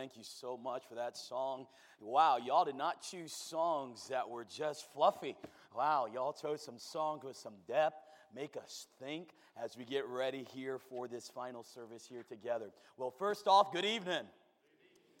thank you so much for that song. Wow, y'all did not choose songs that were just fluffy. Wow, y'all chose some songs with some depth, make us think as we get ready here for this final service here together. Well, first off, good evening.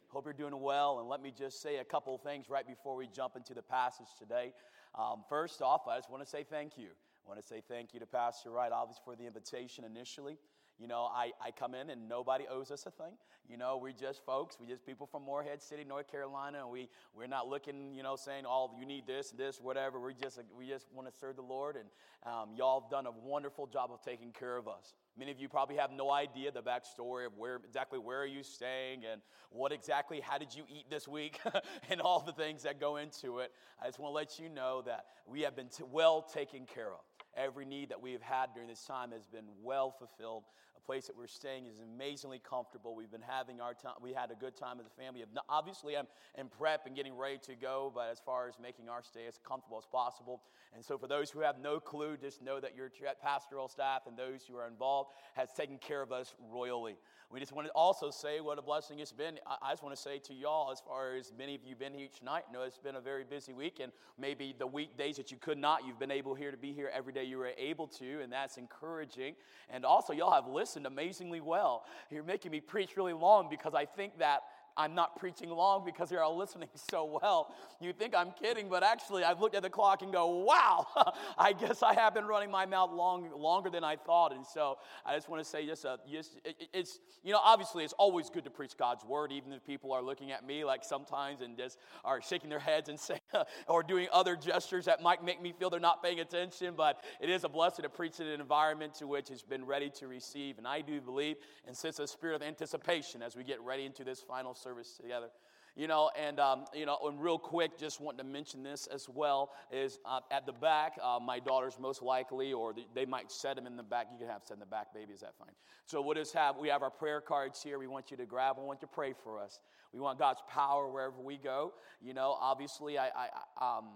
Hope you're doing well, and let me just say a couple things right before we jump into the passage today. Um, first off, I just want to say thank you. I want to say thank you to Pastor Wright, obviously, for the invitation initially. You know, I, I come in and nobody owes us a thing. You know, we're just folks. We're just people from Morehead City, North Carolina, and we, we're not looking, you know, saying, oh, you need this, this, whatever. We just, we just want to serve the Lord, and um, y'all have done a wonderful job of taking care of us. Many of you probably have no idea the backstory of where exactly where are you staying and what exactly how did you eat this week and all the things that go into it. I just want to let you know that we have been t- well taken care of. Every need that we have had during this time has been well fulfilled place that we're staying is amazingly comfortable. We've been having our time, we had a good time as a family. Obviously, I'm in prep and getting ready to go, but as far as making our stay as comfortable as possible. And so, for those who have no clue, just know that your pastoral staff and those who are involved has taken care of us royally. We just want to also say what a blessing it's been. I just want to say to y'all, as far as many of you have been here each night, know it's been a very busy week, and maybe the weekdays that you could not, you've been able here to be here every day you were able to, and that's encouraging. And also, y'all have listened amazingly well. You're making me preach really long because I think that I'm not preaching long because you're all listening so well. You think I'm kidding, but actually, I've looked at the clock and go, wow, I guess I have been running my mouth long, longer than I thought. And so I just want to say, just, uh, just it, it's, you know, obviously, it's always good to preach God's word, even if people are looking at me like sometimes and just are shaking their heads and saying, or doing other gestures that might make me feel they're not paying attention. But it is a blessing to preach in an environment to which has been ready to receive. And I do believe and sense a spirit of anticipation as we get ready into this final service together. You know, and um, you know, and real quick, just want to mention this as well is uh, at the back, uh, my daughters most likely, or they might set them in the back. You can have set in the back, baby. Is that fine? So we'll just have we have our prayer cards here. We want you to grab. We want you to pray for us. We want God's power wherever we go. You know, obviously, I I, um,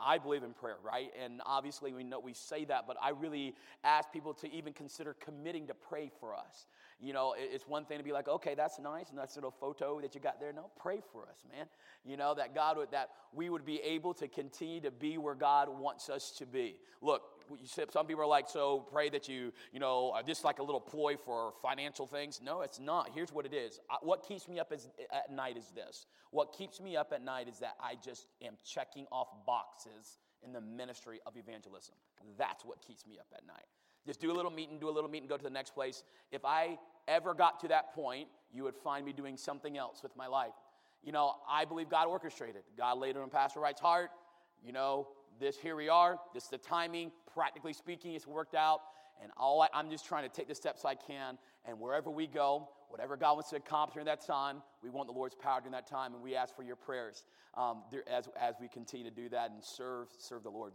I believe in prayer, right? And obviously, we know we say that, but I really ask people to even consider committing to pray for us. You know, it's one thing to be like, okay, that's nice, and that's a little photo that you got there. No, pray for us, man. You know, that God would, that we would be able to continue to be where God wants us to be. Look, you said some people are like, so pray that you, you know, uh, this like a little ploy for financial things. No, it's not. Here's what it is. What keeps me up at night is this. What keeps me up at night is that I just am checking off boxes in the ministry of evangelism. That's what keeps me up at night. Just do a little meeting, do a little meeting, go to the next place. If I ever got to that point, you would find me doing something else with my life. You know, I believe God orchestrated. God laid it on Pastor Wright's heart. You know, this here we are. This is the timing. Practically speaking, it's worked out. And all I, I'm just trying to take the steps I can. And wherever we go, whatever God wants to accomplish during that time, we want the Lord's power during that time. And we ask for your prayers um, there, as, as we continue to do that and serve serve the Lord.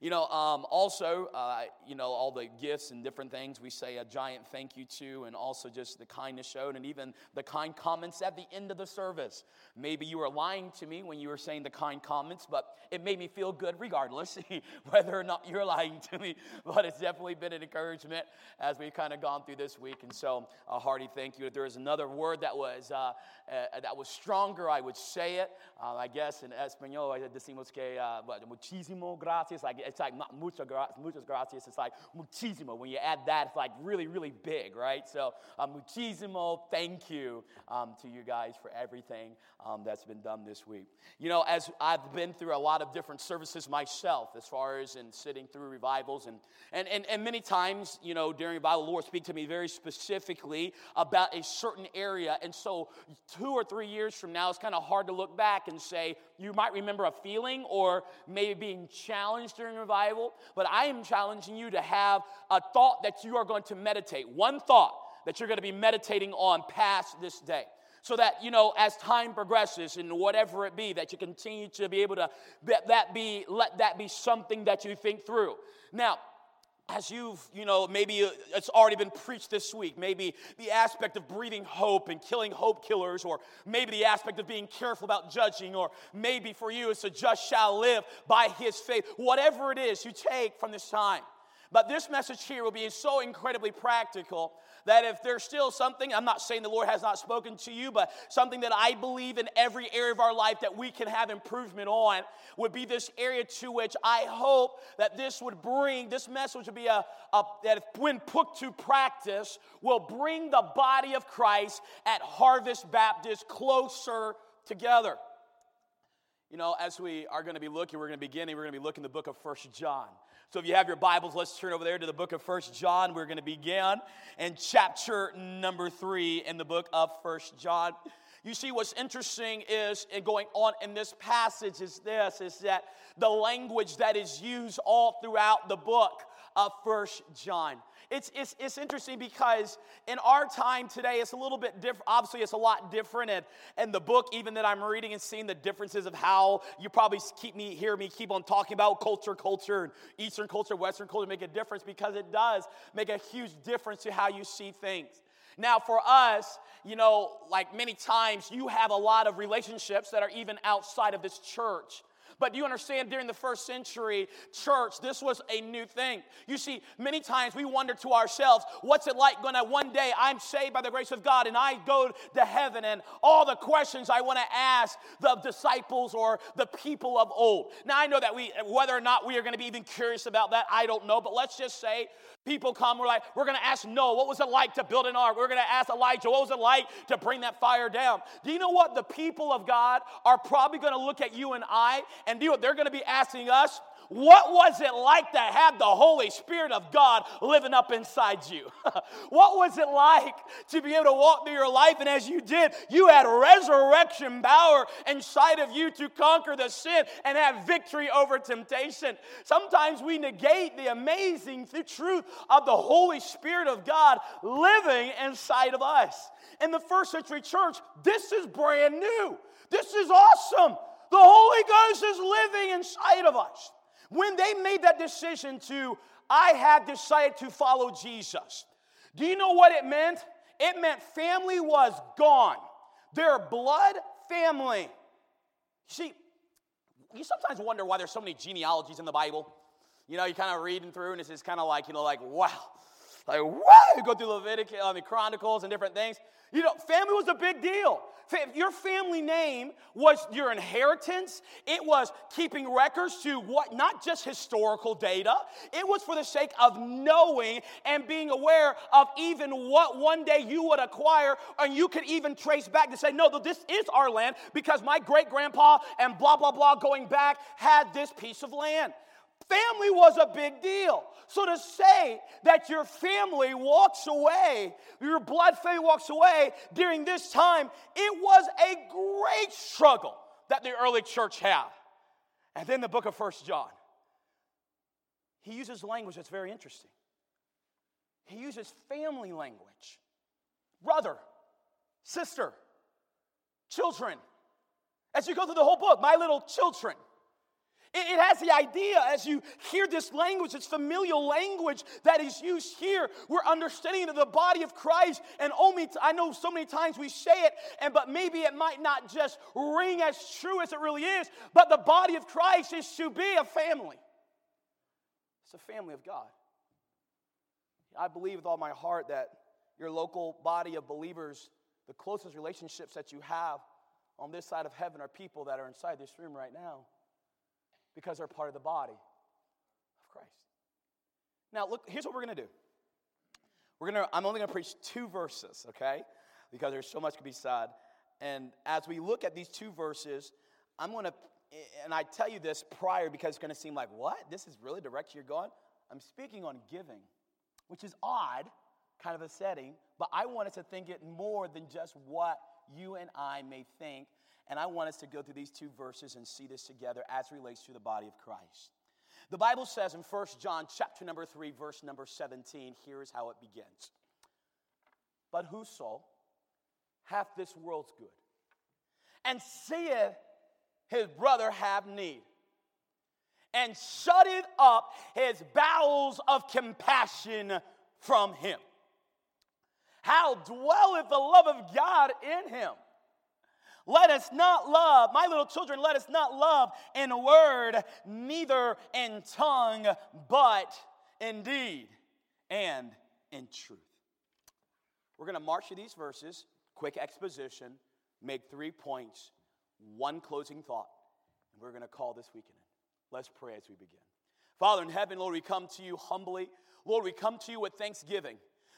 You know, um, also, uh, you know, all the gifts and different things we say a giant thank you to, and also just the kindness shown, and even the kind comments at the end of the service. Maybe you were lying to me when you were saying the kind comments, but it made me feel good regardless, whether or not you're lying to me. But it's definitely been an encouragement as we've kind of gone through this week. And so, a hearty thank you. If there was another word that was, uh, uh, that was stronger, I would say it. Uh, I guess in Espanol, I decimos que, uh, muchísimo gracias. Like, it's like muchas, gracias. It's like muchísimo. When you add that, it's like really, really big, right? So, uh, muchísimo thank you um, to you guys for everything um, that's been done this week. You know, as I've been through a lot of different services myself, as far as in sitting through revivals, and, and, and, and many times, you know, during revival, the Lord speak to me very specifically about a certain area. And so, two or three years from now, it's kind of hard to look back and say, you might remember a feeling or maybe being challenged during revival, but I am challenging you to have a thought that you are going to meditate, one thought that you're going to be meditating on past this day. So that you know as time progresses and whatever it be that you continue to be able to let that be let that be something that you think through. Now as you've, you know, maybe uh, it's already been preached this week, maybe the aspect of breathing hope and killing hope killers, or maybe the aspect of being careful about judging, or maybe for you it's a just shall live by his faith. Whatever it is you take from this time, But this message here will be so incredibly practical that if there's still something, I'm not saying the Lord has not spoken to you, but something that I believe in every area of our life that we can have improvement on would be this area to which I hope that this would bring, this message would be a, a that if, when put to practice, will bring the body of Christ at Harvest Baptist closer together. You know, as we are going to be looking, we're going to begin, we're going to be looking the book of First John. So if you have your Bibles, let's turn over there to the book of First John. We're going to begin in chapter number 3 in the book of First John. You see, what's interesting is in going on in this passage is this is that the language that is used all throughout the book of First John. It's, it's, it's interesting because in our time today, it's a little bit different. Obviously, it's a lot different. And, and the book, even that I'm reading and seeing the differences of how you probably keep me, hear me keep on talking about culture, culture, and Eastern culture, Western culture make a difference because it does make a huge difference to how you see things. Now, for us, you know, like many times, you have a lot of relationships that are even outside of this church. But do you understand, during the first century church, this was a new thing. You see, many times we wonder to ourselves, what's it like when I, one day I'm saved by the grace of God and I go to heaven and all the questions I want to ask the disciples or the people of old. Now, I know that we, whether or not we are going to be even curious about that, I don't know. But let's just say people come, we're like, we're going to ask Noah, what was it like to build an ark? We're going to ask Elijah, what was it like to bring that fire down? Do you know what? The people of God are probably going to look at you and I and do what they're going to be asking us what was it like to have the Holy Spirit of God living up inside you? what was it like to be able to walk through your life? And as you did, you had resurrection power inside of you to conquer the sin and have victory over temptation. Sometimes we negate the amazing the truth of the Holy Spirit of God living inside of us. In the first century church, this is brand new. This is awesome. The Holy Ghost is living inside of us. When they made that decision to, I had decided to follow Jesus, do you know what it meant? It meant family was gone. Their blood family. See, you sometimes wonder why there's so many genealogies in the Bible. You know, you kind of reading through, and it's just kind of like, you know, like, wow. Like, wow, you go through Leviticus, I mean, Chronicles and different things. You know, family was a big deal. Your family name was your inheritance. It was keeping records to what, not just historical data. It was for the sake of knowing and being aware of even what one day you would acquire, and you could even trace back to say, no, this is our land because my great grandpa and blah, blah, blah going back had this piece of land. Family was a big deal. So to say that your family walks away, your blood family walks away during this time, it was a great struggle that the early church had. And then the book of First John. He uses language that's very interesting. He uses family language. Brother, sister, children. As you go through the whole book, my little children. It, has the idea as you hear this language, it's familial language that is used here. We're understanding of the body of Christ, and only I know so many times we say it, and but maybe it might not just ring as true as it really is. But the body of Christ is to be a family. It's a family of God. I believe with all my heart that your local body of believers, the closest relationships that you have on this side of heaven are people that are inside this room right now because they're part of the body of Christ. Now, look, here's what we're going to do. We're going to, I'm only going to preach two verses, okay? Because there's so much to be said. And as we look at these two verses, I'm going to, and I tell you this prior because it's going to seem like, what? This is really direct you're going? I'm speaking on giving, which is odd, kind of a setting, but I want us to think it more than just what you and I may think and I want us to go through these two verses and see this together as relates to the body of Christ. The Bible says in 1 John chapter number 3 verse number 17, here is how it begins. But whoso hath this world's good and seeth his brother have need and shutteth up his bowels of compassion from him. How dwelleth the love of God in him? Let us not love, my little children, let us not love in word, neither in tongue, but in deed and in truth. We're going to march through these verses, quick exposition, make three points, one closing thought, and we're going to call this weekend. Let's pray as we begin. Father in heaven, Lord, we come to you humbly. Lord, we come to you with thanksgiving.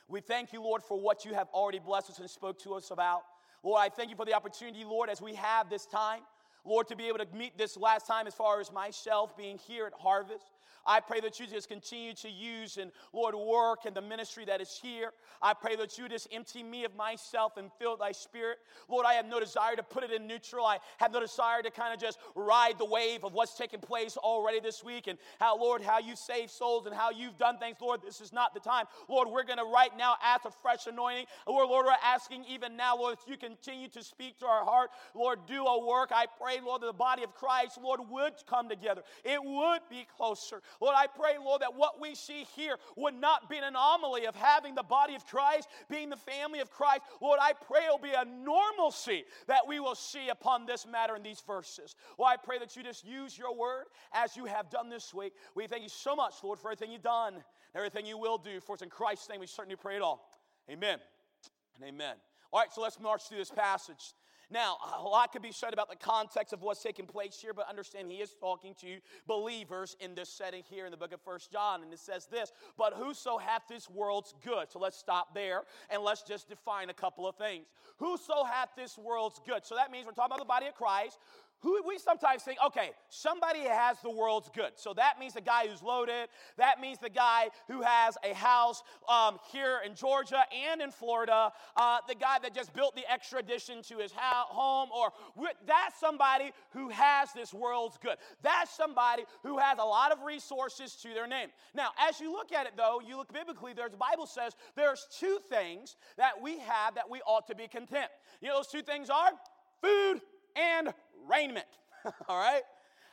We thank you, Lord, for what you have already blessed us and spoke to us about. Lord, I thank you for the opportunity, Lord, as we have this time, Lord, to be able to meet this last time as far as myself being here at Harvest. I pray that you just continue to use and, Lord, work in the ministry that is here. I pray that you just empty me of myself and fill thy spirit. Lord, I have no desire to put it in neutral. I have no desire to kind of just ride the wave of what's taking place already this week and how, Lord, how you save souls and how you've done things. Lord, this is not the time. Lord, we're going to right now ask a fresh anointing. Lord, Lord, we're asking even now, Lord, if you continue to speak to our heart. Lord, do a work. I pray, Lord, that the body of Christ, Lord, would come together. It would be closer. Lord, I pray, Lord, that what we see here would not be an anomaly of having the body of Christ, being the family of Christ. Lord, I pray it'll be a normalcy that we will see upon this matter in these verses. Lord, I pray that you just use your word as you have done this week. We thank you so much, Lord, for everything you've done, everything you will do. For it's in Christ's name we certainly pray it all. Amen and amen. All right, so let's march through this passage. Now, a lot could be said about the context of what's taking place here, but understand he is talking to believers in this setting here in the book of First John, and it says this, but whoso hath this world's good. So let's stop there and let's just define a couple of things. Whoso hath this world's good. So that means we're talking about the body of Christ who we sometimes think, okay, somebody has the world's good. So that means the guy who's loaded. That means the guy who has a house um, here in Georgia and in Florida. Uh, the guy that just built the extra addition to his home. Or that's somebody who has this world's good. That's somebody who has a lot of resources to their name. Now, as you look at it, though, you look biblically. There's the Bible says there's two things that we have that we ought to be content. You know those two things are food and raiment. All right?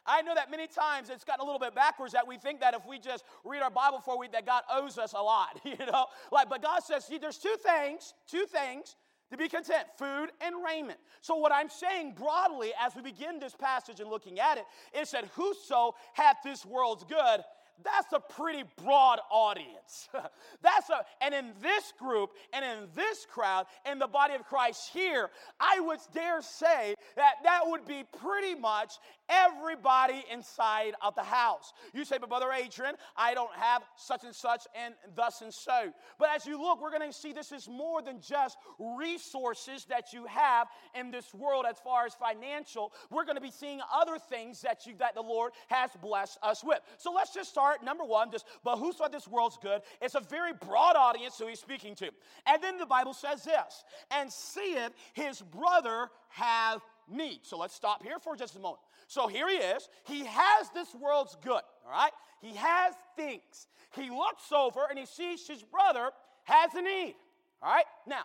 I know that many times it's gotten a little bit backwards that we think that if we just read our Bible for a week that God owes us a lot, you know? Like, but God says, see, there's two things, two things to be content food and raiment. So, what I'm saying broadly as we begin this passage and looking at it is that whoso hath this world's good that's a pretty broad audience. That's a, and in this group and in this crowd, in the body of Christ here, I would dare say that that would be pretty much everybody inside of the house. You say, but Brother Adrian, I don't have such and such and thus and so. But as you look, we're going to see this is more than just resources that you have in this world as far as financial. We're going to be seeing other things that you that the Lord has blessed us with. So let's just start number one, this, but whoso this world's good. It's a very broad audience who he's speaking to. And then the Bible says this, and seeth his brother have need. So let's stop here for just a moment. So here he is. He has this world's good, all right? He has things. He looks over and he sees his brother has a need, all right? Now,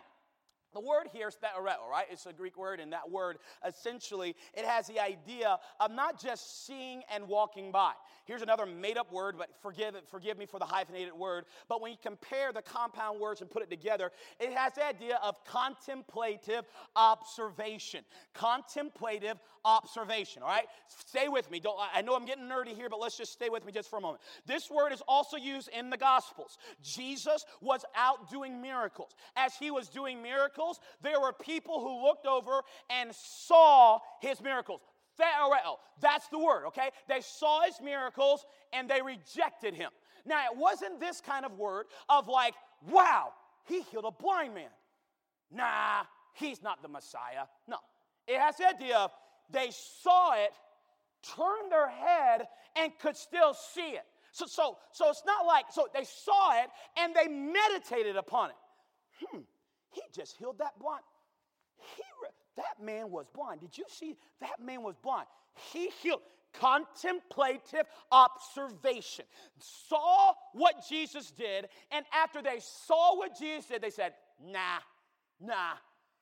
the word here is theoreo, right? It's a Greek word, and that word essentially it has the idea of not just seeing and walking by. Here's another made-up word, but forgive forgive me for the hyphenated word. But when you compare the compound words and put it together, it has the idea of contemplative observation. Contemplative observation. All right, stay with me. Don't I know I'm getting nerdy here, but let's just stay with me just for a moment. This word is also used in the Gospels. Jesus was out doing miracles. As he was doing miracles there were people who looked over and saw his miracles. Theoreo, that's the word, okay? They saw his miracles and they rejected him. Now, it wasn't this kind of word of like, wow, he healed a blind man. Nah, he's not the Messiah. No. It has the idea of they saw it, turned their head, and could still see it. So, so, so it's not like, so they saw it and they meditated upon it. Hmm, he just healed that blind. He, that man was blind. Did you see? That man was blind. He healed. Contemplative observation. Saw what Jesus did, and after they saw what Jesus did, they said, nah, nah,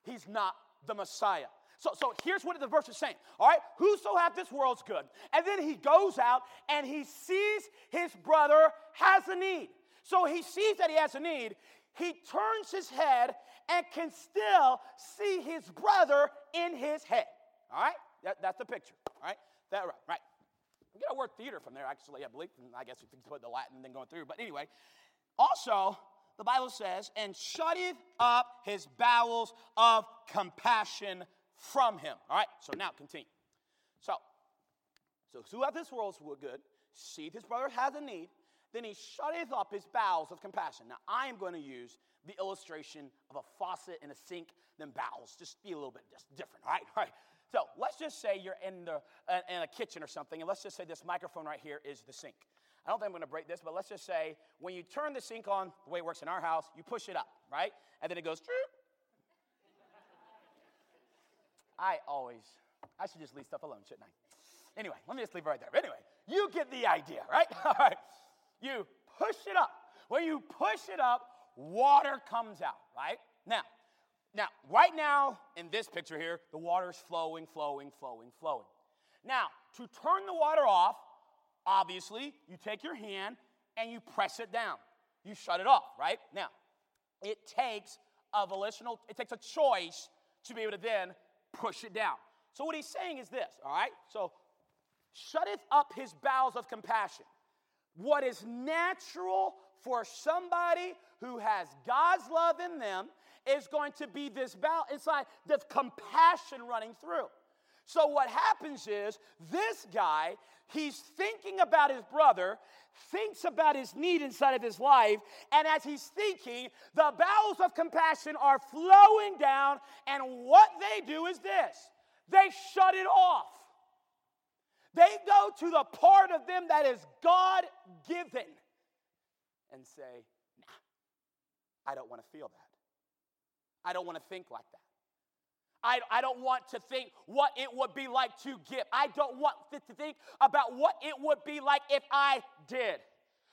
he's not the Messiah. So, so here's what the verse is saying. All right, whoso hath this world's good. And then he goes out and he sees his brother has a need. So he sees that he has a need. He turns his head and can still see his brother in his head. All right? That, that's the picture. All right? That right. Right. We got a word theater from there, actually, I believe. I guess you can put the Latin and then going through. But anyway, also, the Bible says, and shutteth up his bowels of compassion from him. All right, so now continue. So, so throughout this world's good, seeth his brother has a need, then he shutteth up his bowels of compassion. Now, I am going to use the illustration of a faucet and a sink than bowels. Just be a little bit just different, all right? All right. So let's just say you're in, the, uh, in a kitchen or something, and let's just say this microphone right here is the sink. I don't think I'm going to break this, but let's just say when you turn the sink on, the way it works in our house, you push it up, right? And then it goes. I always, I should just leave stuff alone, shouldn't I? Anyway, let me just leave it right there. But Anyway, you get the idea, right? All right. You push it up. When you push it up, water comes out, right? Now, now, right now in this picture here, the water is flowing, flowing, flowing, flowing. Now, to turn the water off, obviously, you take your hand and you press it down. You shut it off, right? Now, it takes a volitional, it takes a choice to be able to then push it down. So what he's saying is this, all right? So shutteth up his bowels of compassion. What is natural for somebody who has God's love in them is going to be this bowel. It's like this compassion running through. So what happens is this guy, he's thinking about his brother, thinks about his need inside of his life, and as he's thinking, the bowels of compassion are flowing down, and what they do is this they shut it off. They go to the part of them that is God given and say, nah, I don't want to feel that. I don't want to think like that. I, I don't want to think what it would be like to give. I don't want to think about what it would be like if I did.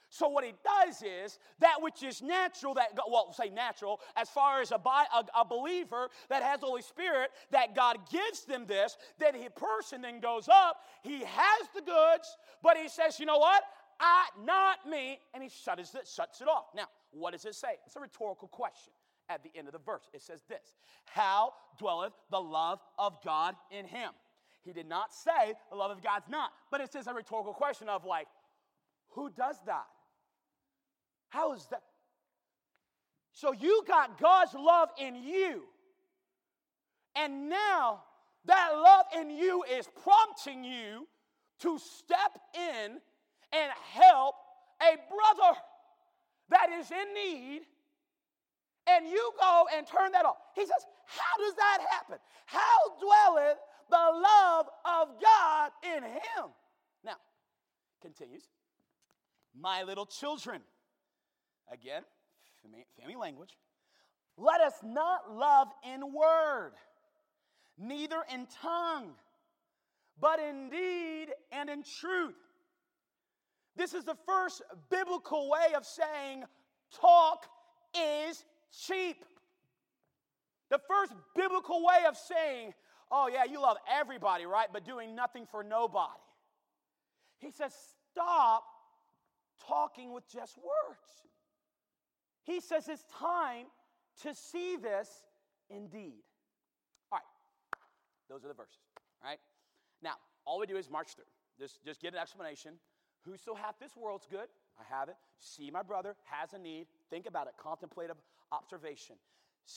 So what he does is that which is natural, that well, say natural, as far as a, a, a, believer that has Holy Spirit, that God gives them this, then the person then goes up, he has the goods, but he says, you know what? I, not me, and he shuts it, shuts it off. Now, what does it say? It's a rhetorical question at the end of the verse. It says this How dwelleth the love of God in him? He did not say the love of God's not, but it says a rhetorical question of like, who does that? How is that? So you got God's love in you. And now that love in you is prompting you to step in and help a brother that is in need. And you go and turn that off. He says, How does that happen? How dwelleth the love of God in him? Now, continues. My little children, Again, family language. Let us not love in word, neither in tongue, but in deed and in truth. This is the first biblical way of saying talk is cheap. The first biblical way of saying, oh, yeah, you love everybody, right? But doing nothing for nobody. He says, stop talking with just words. He says it's time to see this indeed. All right, those are the verses. All right, now all we do is march through. Just, just get an explanation. Whoso hath this world's good, I have it. See my brother has a need. Think about it. Contemplative observation.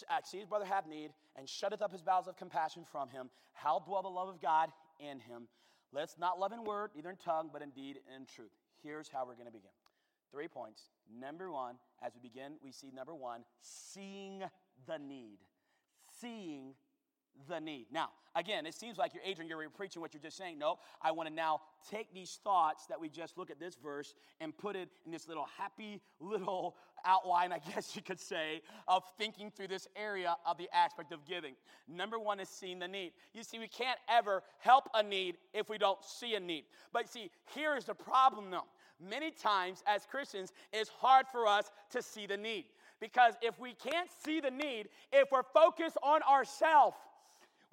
Uh, see his brother have need, and shutteth up his bowels of compassion from him. How dwell the love of God in him? Let's not love in word, neither in tongue, but in deed and in truth. Here's how we're going to begin. Three points. Number one, as we begin, we see number one, seeing the need. Seeing the need. Now, again, it seems like you're Adrian, you're preaching what you're just saying. No, I want to now take these thoughts that we just look at this verse and put it in this little happy little outline, I guess you could say, of thinking through this area of the aspect of giving. Number one is seeing the need. You see, we can't ever help a need if we don't see a need. But see, here is the problem though many times as Christians, it's hard for us to see the need. Because if we can't see the need, if we're focused on ourselves,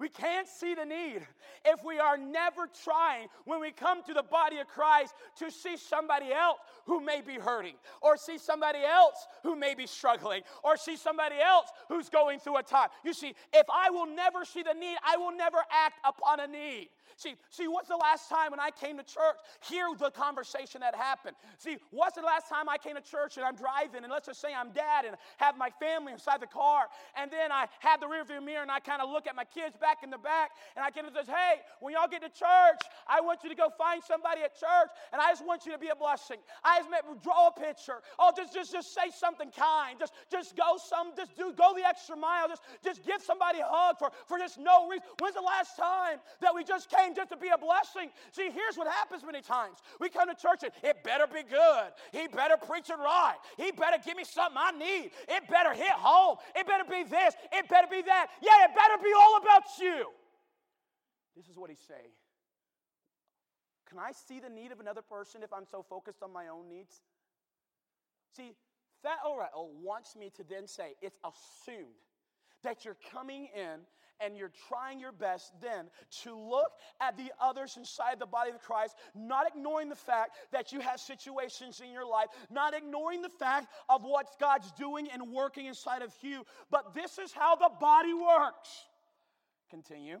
we can't see the need if we are never trying when we come to the body of Christ to see somebody else who may be hurting, or see somebody else who may be struggling, or see somebody else who's going through a time. You see, if I will never see the need, I will never act upon a need. See, see, what's the last time when I came to church? Hear the conversation that happened. See, what's the last time I came to church and I'm driving, and let's just say I'm dad and have my family inside the car, and then I have the rearview mirror and I kind of look at my kids back in the back, and I get and says, Hey, when y'all get to church, I want you to go find somebody at church, and I just want you to be a blessing. I just met, draw a picture. Oh, just, just, just say something kind. Just, just go some, just do, go the extra mile. Just, just give somebody a hug for, for just no reason. When's the last time that we just came just to be a blessing? See, here's what happens many times. We come to church and it better be good. He better preach it right. He better give me something I need. It better hit home. It better be this. It better be that. Yeah, it better be all about you. This is what he's saying. Can I see the need of another person if I'm so focused on my own needs? See, that Oracle wants me to then say it's assumed that you're coming in and you're trying your best then to look at the others inside the body of Christ, not ignoring the fact that you have situations in your life, not ignoring the fact of what God's doing and working inside of you, but this is how the body works. Continue.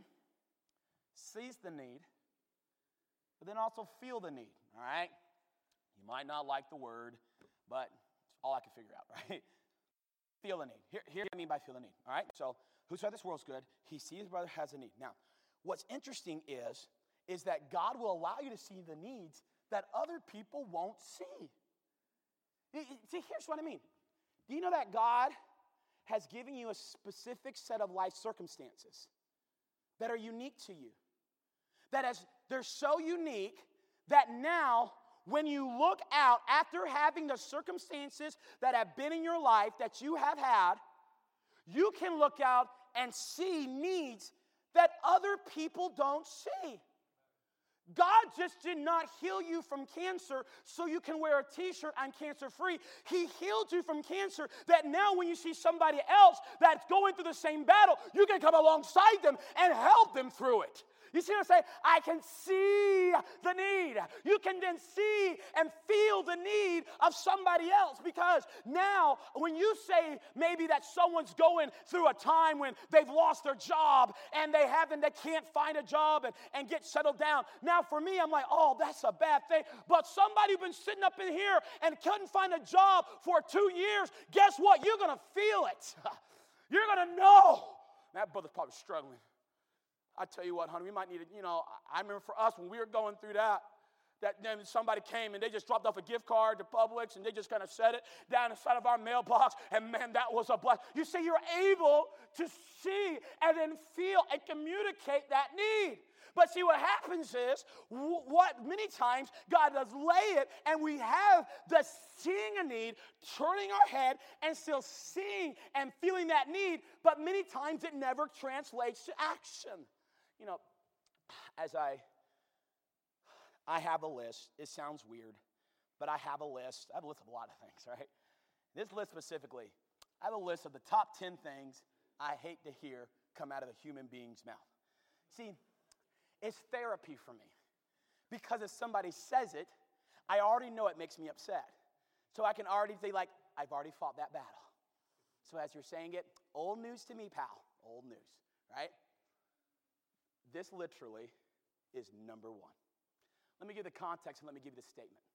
Sees the need, but then also feel the need, all right? You might not like the word, but it's all I can figure out, right? Feel the need. Here, here I mean by feel the need, all right? So whosoever this world's good, he sees his brother has a need. Now, what's interesting is, is that God will allow you to see the needs that other people won't see. See, here's what I mean. Do you know that God has given you a specific set of life circumstances that are unique to you? That as they're so unique that now when you look out after having the circumstances that have been in your life that you have had, you can look out and see needs that other people don't see. God just did not heal you from cancer so you can wear a t shirt, I'm cancer free. He healed you from cancer that now, when you see somebody else that's going through the same battle, you can come alongside them and help them through it. You see what I'm saying? I can see the need. You can then see and feel the need of somebody else because now, when you say maybe that someone's going through a time when they've lost their job and they haven't, they can't find a job and, and get settled down. Now, for me, I'm like, oh, that's a bad thing. But somebody who's been sitting up in here and couldn't find a job for two years, guess what? You're going to feel it. You're going to know. That brother's probably struggling. I tell you what, honey, we might need to, you know, I remember for us when we were going through that, that then somebody came and they just dropped off a gift card to Publix and they just kind of set it down inside of our mailbox. And man, that was a blessing. You see, you're able to see and then feel and communicate that need. But see, what happens is, what many times God does lay it, and we have the seeing a need, turning our head, and still seeing and feeling that need, but many times it never translates to action. You know, as I I have a list. It sounds weird, but I have a list. I have a list of a lot of things, right? This list specifically, I have a list of the top 10 things I hate to hear come out of a human being's mouth. See, it's therapy for me because if somebody says it, I already know it makes me upset. So I can already say, like, I've already fought that battle. So as you're saying it, old news to me, pal. Old news, right? This literally is number one. Let me give the context and let me give you the statement.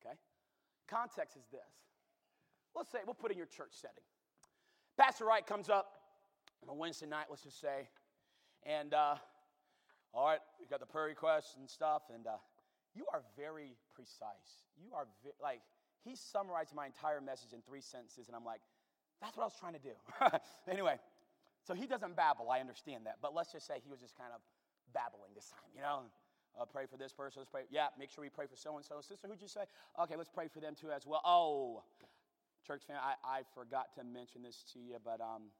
Okay? Context is this. Let's say, we'll put in your church setting. Pastor Wright comes up on a Wednesday night, let's just say, and uh, all right, we got the prayer requests and stuff, and uh, you are very precise. You are like, he summarized my entire message in three sentences, and I'm like, that's what I was trying to do. anyway, so he doesn't babble, I understand that, but let's just say he was just kind of babbling this time, you know? Uh, pray for this person. Let's pray. Yeah, make sure we pray for so and so. Sister, who'd you say? Okay, let's pray for them too as well. Oh, church family, I, I forgot to mention this to you, but um,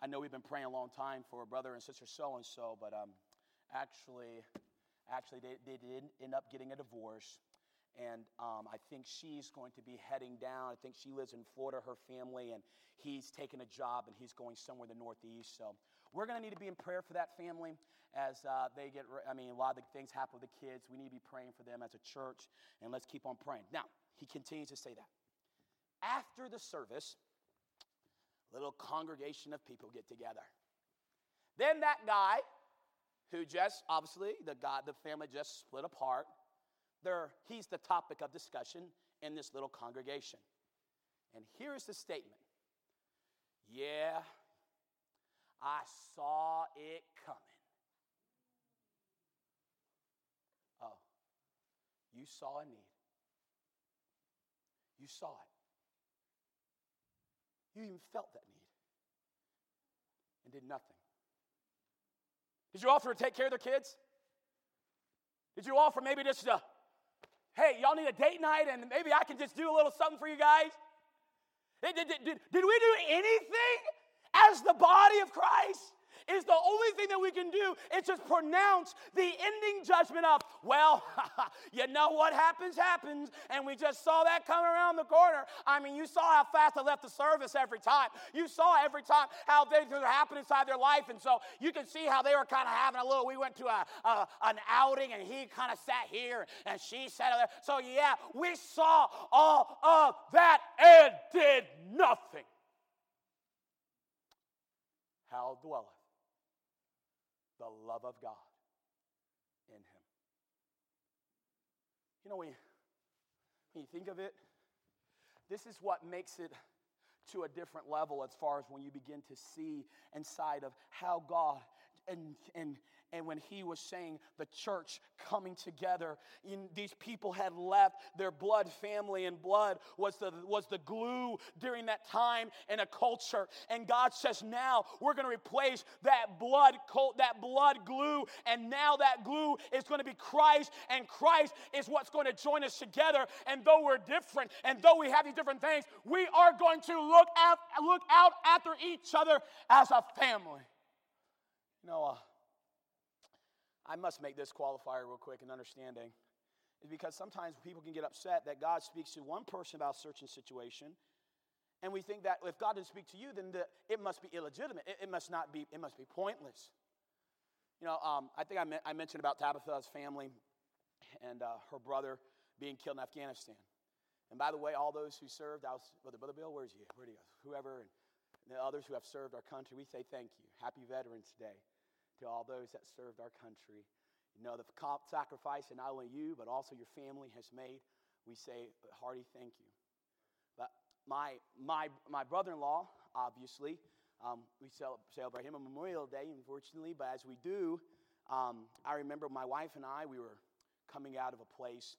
I know we've been praying a long time for brother and sister so and so, but um, actually, actually they, they did end up getting a divorce. And um, I think she's going to be heading down. I think she lives in Florida, her family, and he's taking a job and he's going somewhere in the Northeast. So we're going to need to be in prayer for that family as uh, they get, I mean, a lot of the things happen with the kids. We need to be praying for them as a church, and let's keep on praying. Now, he continues to say that. After the service, little congregation of people get together. Then that guy who just obviously the God, the family just split apart. There, he's the topic of discussion in this little congregation. And here's the statement Yeah, I saw it coming. Oh, you saw a need. You saw it. You even felt that need and did nothing. Did you offer to take care of their kids? Did you offer maybe just to, hey, y'all need a date night and maybe I can just do a little something for you guys? Did, did, did, did we do anything as the body of Christ? Is the only thing that we can do is just pronounce the ending judgment of, well, you know what happens, happens. And we just saw that come around the corner. I mean, you saw how fast I left the service every time. You saw every time how things were happening inside their life. And so you can see how they were kind of having a little, we went to a, a an outing and he kind of sat here and she sat there. So yeah, we saw all of that and did nothing. How dwelleth the love of God in him. You know, when you, when you think of it, this is what makes it to a different level as far as when you begin to see inside of how God and, and, and when he was saying the church coming together, in, these people had left their blood family, and blood was the, was the glue during that time in a culture. And God says, now we're going to replace that blood, that blood glue, and now that glue is going to be Christ, and Christ is what's going to join us together. And though we're different, and though we have these different things, we are going to look out, look out after each other as a family. Know, uh, I must make this qualifier real quick in understanding, is because sometimes people can get upset that God speaks to one person about a certain situation, and we think that if God didn't speak to you, then the, it must be illegitimate. It, it, must not be. It must be pointless. You know, um, I think I, me- I, mentioned about Tabitha's family and uh, her brother being killed in Afghanistan. And by the way, all those who served, I was, Brother, Brother Bill, where's he? Where do you go? Whoever, and the others who have served our country, we say thank you. Happy Veterans Day to all those that served our country. You know, the sacrifice that not only you, but also your family has made. We say a hearty thank you. But my, my, my brother in law, obviously, um, we celebrate him on Memorial Day, unfortunately, but as we do, um, I remember my wife and I, we were coming out of a place,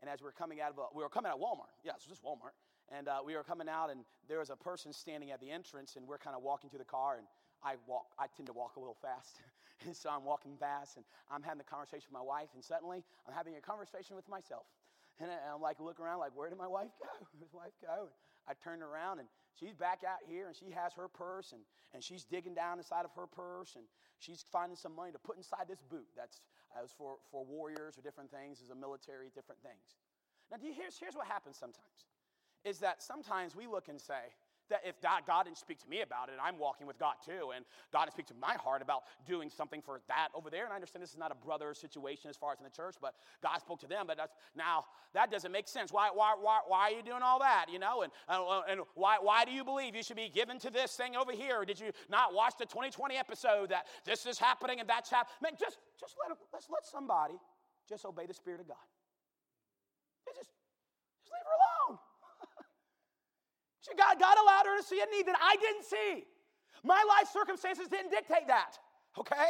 and as we were coming out of a, we were coming out of Walmart. Yeah, it was just Walmart. And uh, we were coming out, and there was a person standing at the entrance, and we're kind of walking to the car, and I walk, I tend to walk a little fast. and so I'm walking fast and I'm having a conversation with my wife, and suddenly I'm having a conversation with myself. And I'm like, look around, like, where did my wife go? Where's wife go? And I turn around and she's back out here and she has her purse and, and she's digging down inside of her purse and she's finding some money to put inside this boot. That's as for, for warriors or different things, as a military, different things. Now, you, here's, here's what happens sometimes is that sometimes we look and say, that if God, didn't speak to me about it, I'm walking with God too, and God didn't speak to my heart about doing something for that over there. And I understand this is not a brother situation as far as in the church, but God spoke to them. But that's now that doesn't make sense. Why, why, why, why are you doing all that? You know, and, and, and why, why do you believe you should be given to this thing over here? Did you not watch the 2020 episode that this is happening and that's happening? Man, just, just let, let's let somebody just obey the Spirit of God. Just, just leave her alone. She, God, God allowed her to see a need that I didn't see. My life circumstances didn't dictate that, okay?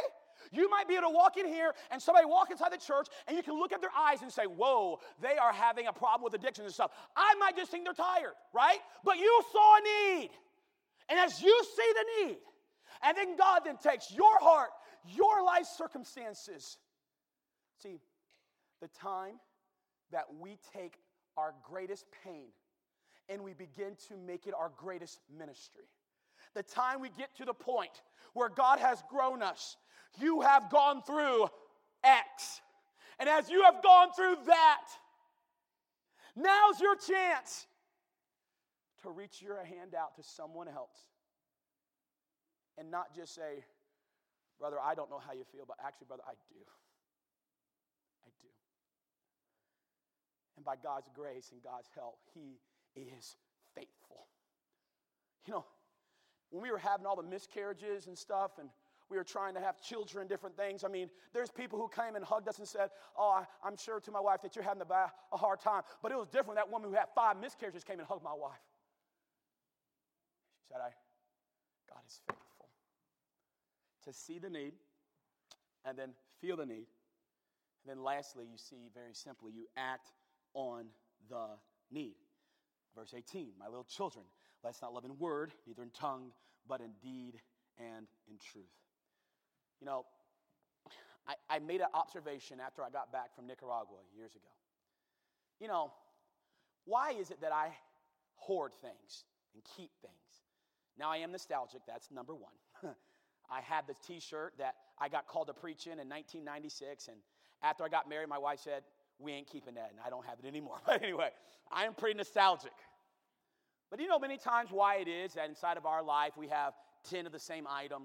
You might be able to walk in here and somebody walk inside the church and you can look at their eyes and say, Whoa, they are having a problem with addiction and stuff. I might just think they're tired, right? But you saw a need. And as you see the need, and then God then takes your heart, your life circumstances. See, the time that we take our greatest pain and we begin to make it our greatest ministry. The time we get to the point where God has grown us, you have gone through X. And as you have gone through that, now's your chance to reach your hand out to someone else and not just say, Brother, I don't know how you feel, but actually, brother, I do. I do. And by God's grace and God's help, He is faithful. You know, when we were having all the miscarriages and stuff, and we were trying to have children, different things. I mean, there's people who came and hugged us and said, Oh, I, am sure to my wife that you're having a, a hard time. But it was different. That woman who had five miscarriages came and hugged my wife. She said, I, God is faithful to see the need and then feel the need. And then lastly, you see very simply, you act on the need. Verse 18, my little children, let's not love in word, neither in tongue, but in deed and in truth. You know, I, I made an observation after I got back from Nicaragua years ago. You know, why is it that I hoard things and keep things? Now, I am nostalgic, that's number one. I had this t shirt that I got called to preach in in 1996, and after I got married, my wife said, We ain't keeping that, and I don't have it anymore. But anyway, I am pretty nostalgic. But you know many times why it is that inside of our life we have 10 of the same item,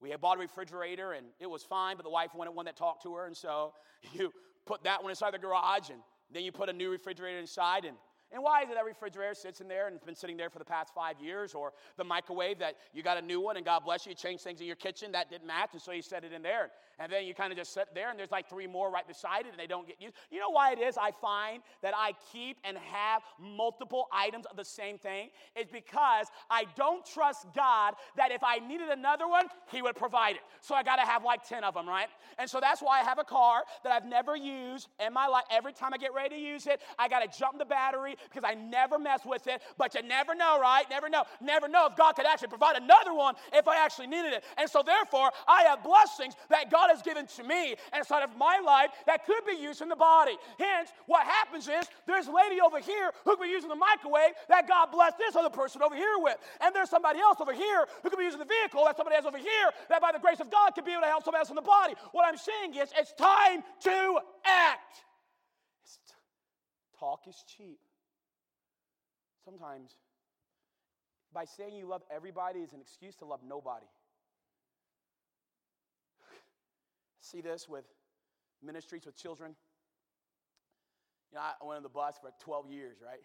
we had bought a refrigerator and it was fine, but the wife wanted one that talked to her, and so you put that one inside the garage, and then you put a new refrigerator inside, and and why is it that refrigerator sits in there and it's been sitting there for the past five years? Or the microwave that you got a new one and God bless you, you changed things in your kitchen that didn't match, and so you set it in there. And then you kind of just sit there and there's like three more right beside it and they don't get used. You know why it is I find that I keep and have multiple items of the same thing? Is because I don't trust God that if I needed another one, He would provide it. So I got to have like 10 of them, right? And so that's why I have a car that I've never used in my life. Every time I get ready to use it, I got to jump the battery because I never mess with it. But you never know, right? Never know. Never know if God could actually provide another one if I actually needed it. And so therefore, I have blessings that God has given to me inside of my life that could be used in the body. Hence, what happens is there's a lady over here who could be using the microwave that God blessed this other person over here with. And there's somebody else over here who could be using the vehicle that somebody has over here that by the grace of God could be able to help somebody else in the body. What I'm saying is it's time to act. talk is cheap. Sometimes by saying you love everybody is an excuse to love nobody. See this with ministries with children. You know, I went on the bus for 12 years, right?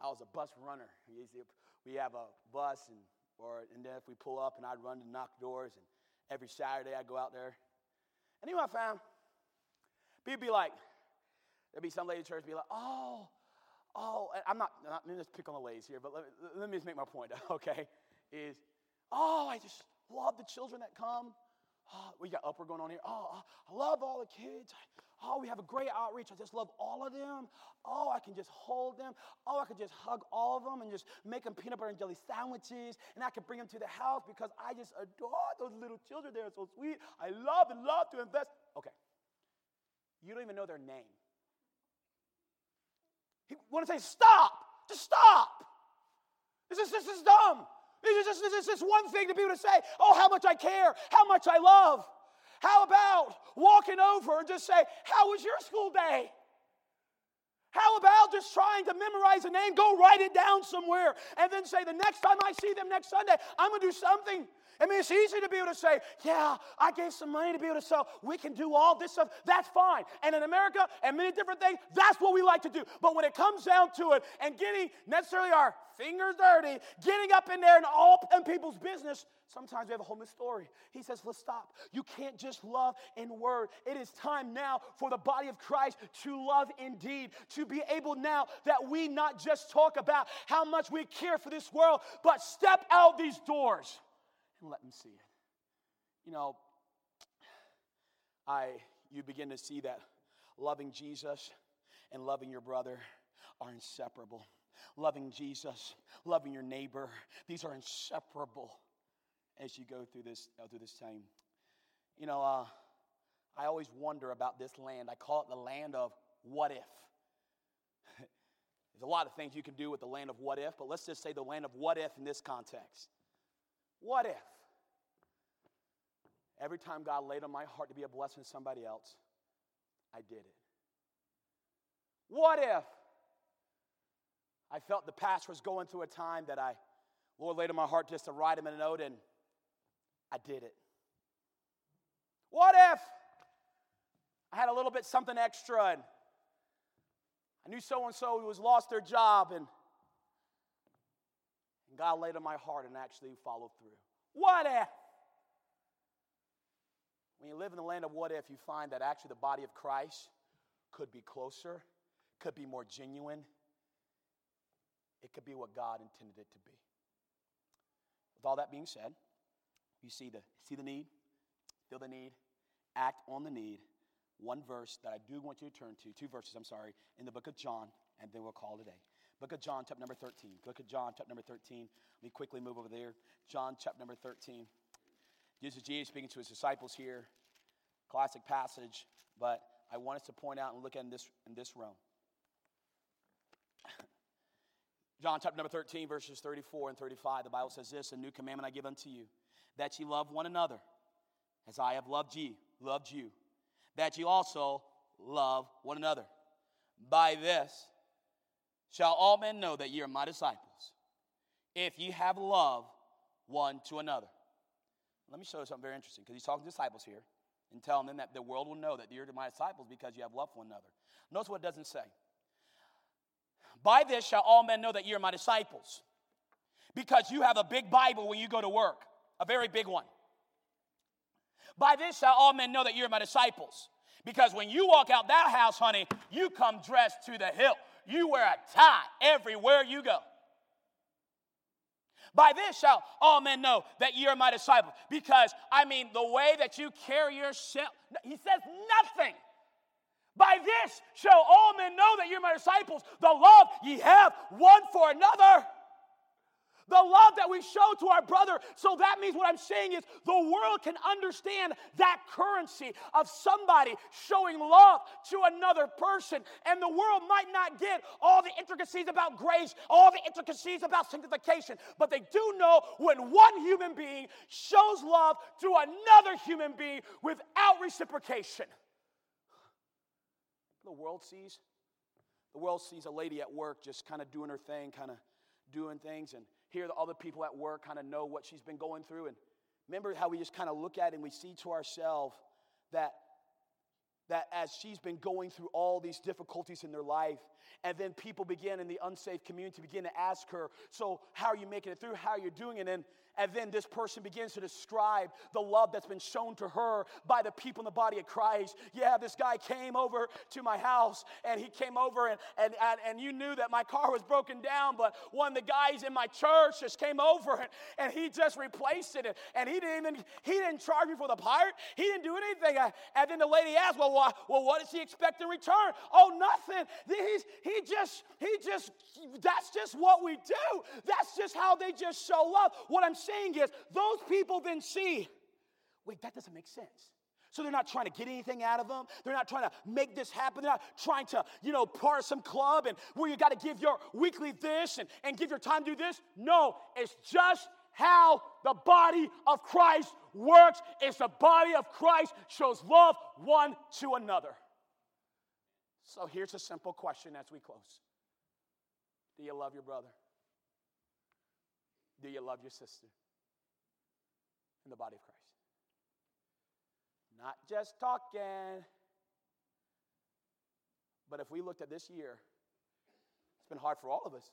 I was a bus runner. We have a bus, and, or, and then if we pull up, and I'd run to knock doors, and every Saturday I'd go out there. And you know what I found? People be like, there'd be some lady church be like, oh, oh, I'm not, I'm not pick on the ladies here, but let, let me just make my point, okay? Is, oh, I just love the children that come. Oh, we got upper going on here. Oh, I love all the kids. Oh, we have a great outreach. I just love all of them. Oh, I can just hold them. Oh, I can just hug all of them and just make them peanut butter and jelly sandwiches. And I can bring them to the house because I just adore those little children. They're so sweet. I love and love to invest. Okay. You don't even know their name. He want to say, stop. Just stop. This is, this is dumb. This is, this is one thing to be able to say, oh, how much I care, how much I love. How about walking over and just say, how was your school day? How about just trying to memorize a name, go write it down somewhere, and then say, the next time I see them next Sunday, I'm going to do something. I mean, it's easy to be able to say, yeah, I gave some money to be able to sell. We can do all this stuff. That's fine. And in America and many different things, that's what we like to do. But when it comes down to it and getting necessarily our fingers dirty, getting up in there and all in people's business, sometimes we have a whole new story. He says, let's stop. You can't just love in word. It is time now for the body of Christ to love indeed, to be able now that we not just talk about how much we care for this world, but step out these doors and let them see it. You know, I you begin to see that loving Jesus and loving your brother are inseparable. Loving Jesus, loving your neighbor, these are inseparable as you go through this uh, through this time. You know, uh, I always wonder about this land. I call it the land of what if. There's a lot of things you can do with the land of what if, but let's just say the land of what if in this context. What if? Every time God laid on my heart to be a blessing to somebody else, I did it. What if I felt the pastor was going through a time that I, Lord, laid on my heart just to write him a note and I did it? What if I had a little bit something extra and I knew so and so who was lost their job and, and God laid on my heart and actually followed through? What if? when you live in the land of what if, you find that actually the body of Christ could be closer, could be more genuine. It could be what God intended it to be. With all that being said, you see the, see the need, feel the need, act on the need. One verse that I do want you to turn to, two verses, I'm sorry, in the book of John, and then we'll call today. Book of John, chapter number 13. Look at John, chapter number 13. Let me quickly move over there. John, chapter number 13. This is Jesus speaking to his disciples here. Classic passage, but I want us to point out and look at in this, in this realm. John chapter number 13, verses 34 and 35, the Bible says this A new commandment I give unto you, that ye love one another, as I have loved ye, loved you, that ye also love one another. By this shall all men know that ye are my disciples, if ye have love one to another. Let me show you something very interesting, because he's talking to disciples here and telling them that the world will know that you're my disciples because you have love for one another. Notice what it doesn't say. By this shall all men know that you're my disciples. Because you have a big Bible when you go to work, a very big one. By this shall all men know that you're my disciples. Because when you walk out that house, honey, you come dressed to the hilt. You wear a tie everywhere you go. By this shall all men know that ye are my disciples. Because, I mean, the way that you carry yourself, he says nothing. By this shall all men know that you're my disciples, the love ye have one for another. The love that we show to our brother. So that means what I'm saying is the world can understand that currency of somebody showing love to another person. And the world might not get all the intricacies about grace, all the intricacies about sanctification, but they do know when one human being shows love to another human being without reciprocation the world sees? The world sees a lady at work just kind of doing her thing, kind of doing things, and here the other people at work kind of know what she's been going through. And remember how we just kind of look at it and we see to ourselves that that as she's been going through all these difficulties in their life, and then people begin in the unsafe community begin to ask her, So, how are you making it through? How are you doing it? And and then this person begins to describe the love that's been shown to her by the people in the body of Christ. Yeah, this guy came over to my house and he came over and, and, and, and you knew that my car was broken down, but one of the guys in my church just came over and, and he just replaced it. And he didn't even, he didn't charge me for the part. He didn't do anything. And then the lady asked, well, why, well, what does he expect in return? Oh, nothing. He's, he just, he just, that's just what we do. That's just how they just show love. What I'm saying is, those people then see, wait, that doesn't make sense. So they're not trying to get anything out of them. They're not trying to make this happen. They're not trying to, you know, part some club and where you got to give your weekly this and, and give your time to do this. No, it's just how the body of Christ works. It's the body of Christ shows love one to another. So here's a simple question as we close Do you love your brother? Do you love your sister? in the body of Christ. Not just talking. But if we looked at this year, it's been hard for all of us.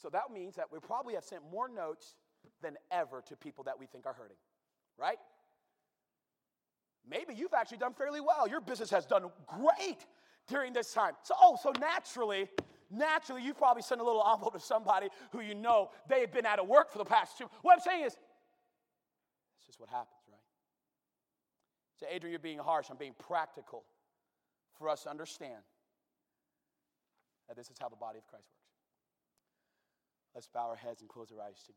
So that means that we probably have sent more notes than ever to people that we think are hurting, right? Maybe you've actually done fairly well. Your business has done great during this time. So, oh, so naturally, naturally, you probably sent a little envelope to somebody who you know they have been out of work for the past two. What I'm saying is, it's just what happens, right? So, Adrian, you're being harsh. I'm being practical for us to understand that this is how the body of Christ works. Let's bow our heads and close our eyes together.